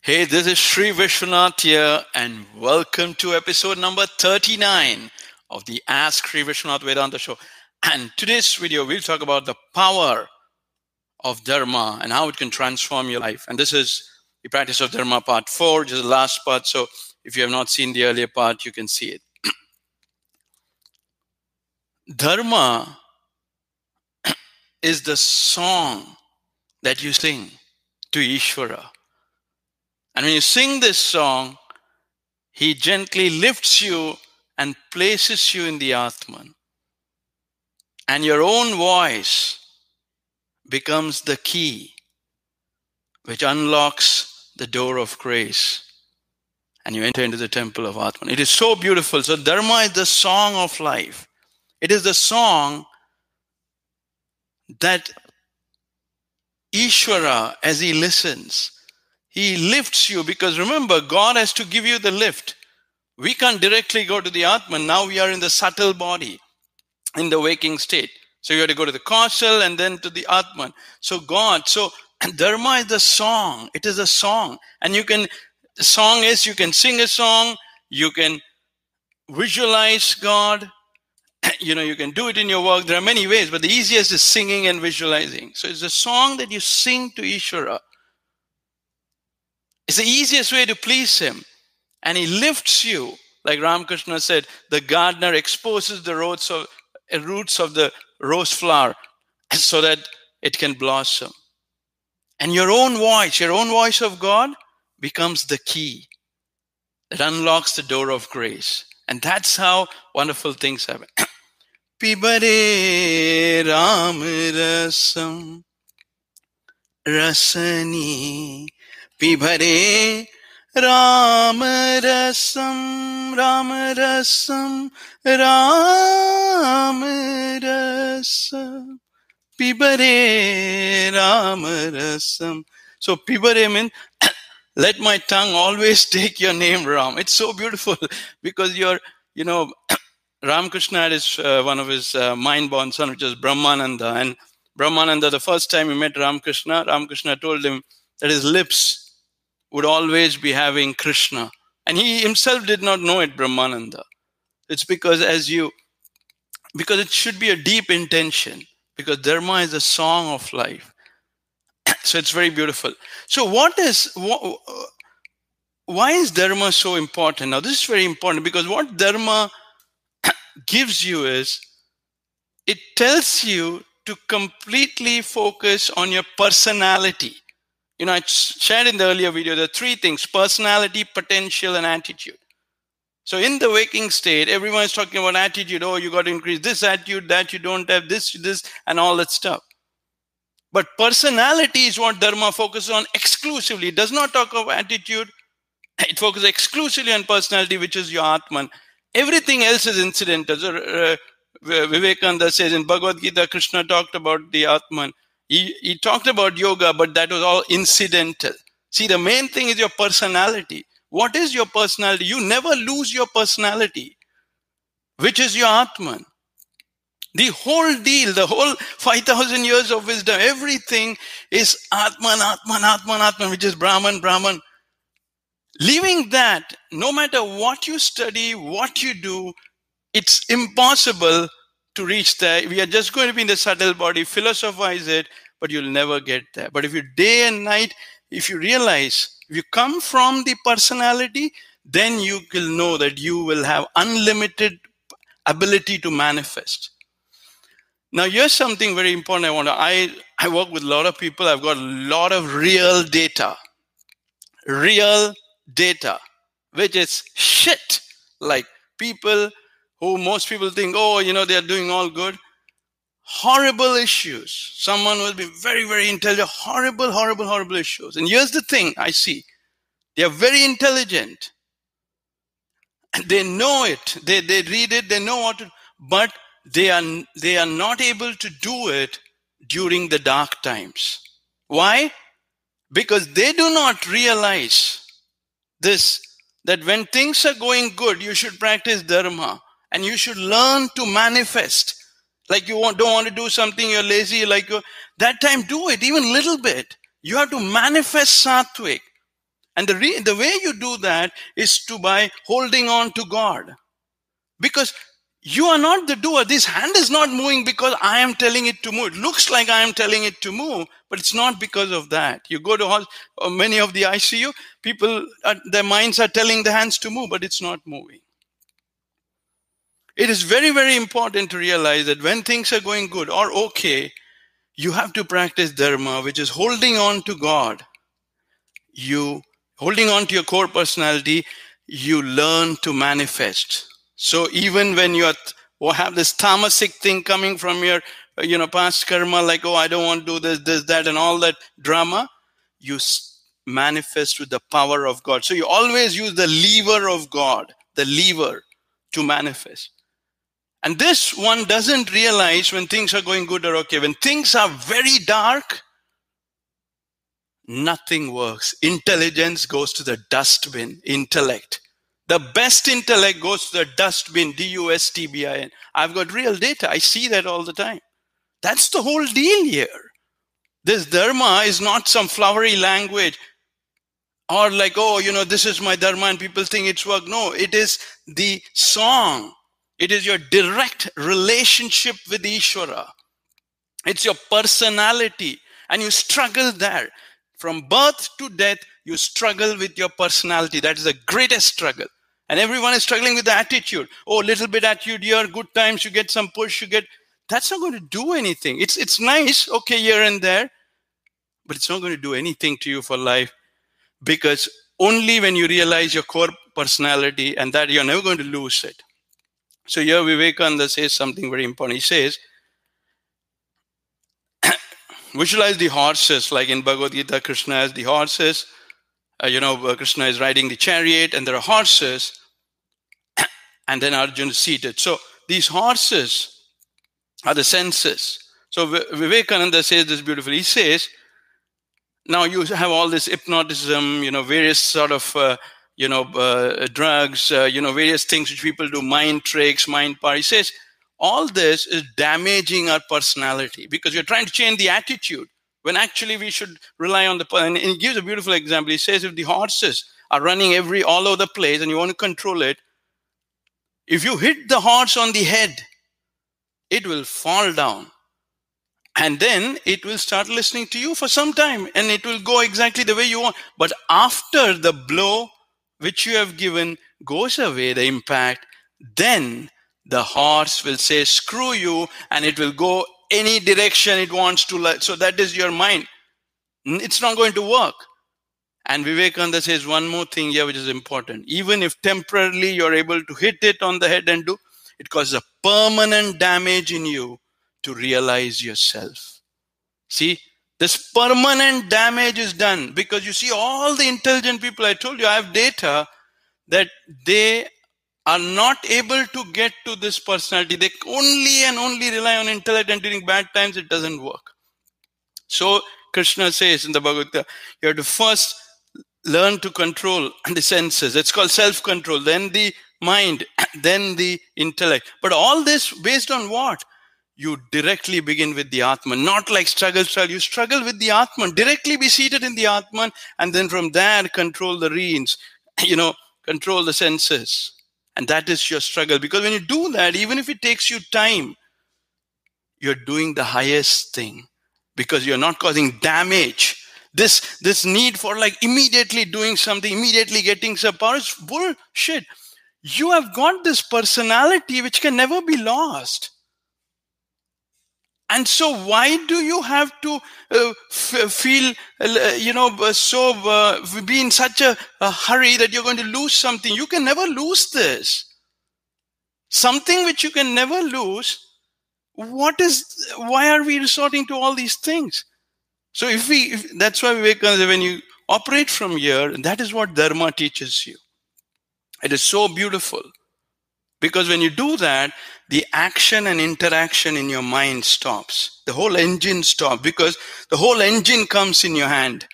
Hey, this is Sri Vishwanath here, and welcome to episode number 39 of the Ask Sri Vishwanath Vedanta Show. And today's video, we'll talk about the power of Dharma and how it can transform your life. And this is the practice of Dharma part four, which is the last part. So if you have not seen the earlier part, you can see it. Dharma is the song that you sing to Ishvara. And when you sing this song, he gently lifts you and places you in the Atman. And your own voice becomes the key which unlocks the door of grace. And you enter into the temple of Atman. It is so beautiful. So, Dharma is the song of life. It is the song that Ishvara, as he listens, he lifts you because remember, God has to give you the lift. We can't directly go to the Atman. Now we are in the subtle body, in the waking state. So you have to go to the causal and then to the Atman. So God, so Dharma is the song. It is a song. And you can, the song is you can sing a song, you can visualize God, you know, you can do it in your work. There are many ways, but the easiest is singing and visualizing. So it's a song that you sing to Ishvara. It's the easiest way to please him. And he lifts you, like Ramakrishna said, the gardener exposes the roots of, uh, roots of the rose flower so that it can blossom. And your own voice, your own voice of God, becomes the key that unlocks the door of grace. And that's how wonderful things happen. Pibare Ram Rasam Rasani पिभरे Ram rasam Ram rasam Ram rasam pibare ram rasam so pibare means let my tongue always take your name ram it's so beautiful because you're you know ramakrishna had his uh, one of his uh, mind born son which is brahmananda and brahmananda the first time he met ramakrishna ramakrishna told him that his lips would always be having Krishna. And he himself did not know it, Brahmananda. It's because as you, because it should be a deep intention, because Dharma is a song of life. so it's very beautiful. So what is, what, why is Dharma so important? Now this is very important because what Dharma gives you is, it tells you to completely focus on your personality you know, I shared in the earlier video, the three things personality, potential, and attitude. So in the waking state, everyone is talking about attitude. Oh, you got to increase this attitude, that you don't have this, this, and all that stuff. But personality is what Dharma focuses on exclusively. It does not talk of attitude. It focuses exclusively on personality, which is your Atman. Everything else is incidental. So, uh, Vivekananda says in Bhagavad Gita, Krishna talked about the Atman. He, he talked about yoga, but that was all incidental. See, the main thing is your personality. What is your personality? You never lose your personality, which is your Atman. The whole deal, the whole 5,000 years of wisdom, everything is Atman, Atman, Atman, Atman, which is Brahman, Brahman. Leaving that, no matter what you study, what you do, it's impossible to reach there. We are just going to be in the subtle body, philosophize it, but you'll never get there. But if you day and night, if you realize, if you come from the personality, then you will know that you will have unlimited ability to manifest. Now, here's something very important I want to. I, I work with a lot of people. I've got a lot of real data. Real data, which is shit. Like people who most people think, oh, you know, they're doing all good. Horrible issues. Someone will be very, very intelligent. Horrible, horrible, horrible issues. And here's the thing I see they are very intelligent. They know it. They, they read it. They know what to, but they are, they are not able to do it during the dark times. Why? Because they do not realize this that when things are going good, you should practice dharma and you should learn to manifest. Like you don't want to do something, you're lazy, like you that time do it, even little bit. You have to manifest sattvic. And the, re- the way you do that is to by holding on to God. Because you are not the doer. This hand is not moving because I am telling it to move. It looks like I am telling it to move, but it's not because of that. You go to uh, many of the ICU, people, uh, their minds are telling the hands to move, but it's not moving. It is very, very important to realize that when things are going good or okay, you have to practice dharma, which is holding on to God. You holding on to your core personality, you learn to manifest. So even when you are, have this tamasic thing coming from your, uh, you know, past karma, like, oh, I don't want to do this, this, that, and all that drama, you manifest with the power of God. So you always use the lever of God, the lever to manifest. And this one doesn't realize when things are going good or okay. When things are very dark, nothing works. Intelligence goes to the dustbin, intellect. The best intellect goes to the dustbin, D U S T B I N. I've got real data. I see that all the time. That's the whole deal here. This dharma is not some flowery language or like, oh, you know, this is my dharma and people think it's work. No, it is the song. It is your direct relationship with Ishvara. It's your personality. And you struggle there. From birth to death, you struggle with your personality. That is the greatest struggle. And everyone is struggling with the attitude. Oh, little bit attitude here, good times, you get some push, you get. That's not going to do anything. It's it's nice, okay, here and there, but it's not going to do anything to you for life because only when you realize your core personality and that you're never going to lose it. So here Vivekananda says something very important. He says, visualize the horses, like in Bhagavad Gita, Krishna has the horses uh, you know, uh, Krishna is riding the chariot and there are horses, and then Arjuna is seated. So these horses are the senses. So Vivekananda says this beautifully. He says, now you have all this hypnotism, you know, various sort of, uh, you know, uh, drugs, uh, you know, various things which people do, mind tricks, mind. He says, all this is damaging our personality because you're trying to change the attitude when actually we should rely on the and he gives a beautiful example. He says if the horses are running every all over the place and you want to control it if you hit the horse on the head it will fall down. And then it will start listening to you for some time and it will go exactly the way you want. But after the blow which you have given goes away the impact then the horse will say screw you and it will go any direction it wants to. So that is your mind. It's not going to work. And Vivekananda says one more thing here, which is important. Even if temporarily you're able to hit it on the head and do, it causes a permanent damage in you to realize yourself. See, this permanent damage is done because you see, all the intelligent people, I told you, I have data that they are not able to get to this personality. They only and only rely on intellect, and during bad times, it doesn't work. So, Krishna says in the Bhagavad Gita, you have to first learn to control the senses. It's called self control, then the mind, then the intellect. But all this based on what? You directly begin with the Atman, not like struggle, struggle. You struggle with the Atman, directly be seated in the Atman, and then from there control the reins, you know, control the senses. And that is your struggle. Because when you do that, even if it takes you time, you're doing the highest thing because you're not causing damage. This, this need for like immediately doing something, immediately getting some power is bullshit. You have got this personality which can never be lost. And so, why do you have to uh, f- feel, uh, you know, uh, so uh, be in such a, a hurry that you're going to lose something? You can never lose this. Something which you can never lose. What is? Why are we resorting to all these things? So, if we, if, that's why Vivekananda, when you operate from here, that is what Dharma teaches you. It is so beautiful. Because when you do that, the action and interaction in your mind stops. The whole engine stops because the whole engine comes in your hand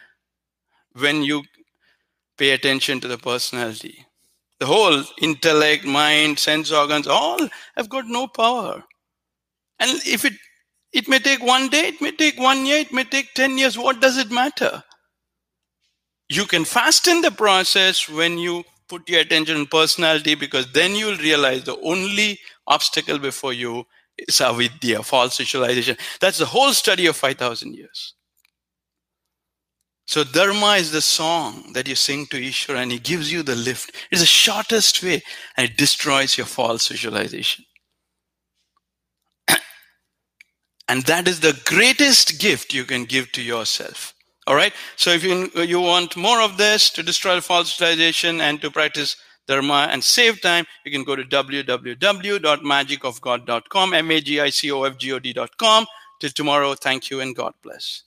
when you pay attention to the personality. The whole intellect, mind, sense organs, all have got no power. And if it it may take one day, it may take one year, it may take 10 years, what does it matter? you can fasten the process when you put your attention on personality because then you'll realize the only obstacle before you is avidya, false visualization. That's the whole study of 5,000 years. So dharma is the song that you sing to Ishvara and he gives you the lift. It's the shortest way and it destroys your false visualization. and that is the greatest gift you can give to yourself. All right. So if you, you want more of this to destroy false visualization and to practice dharma and save time, you can go to www.magicofgod.com, M-A-G-I-C-O-F-G-O-D.com. Till tomorrow, thank you and God bless.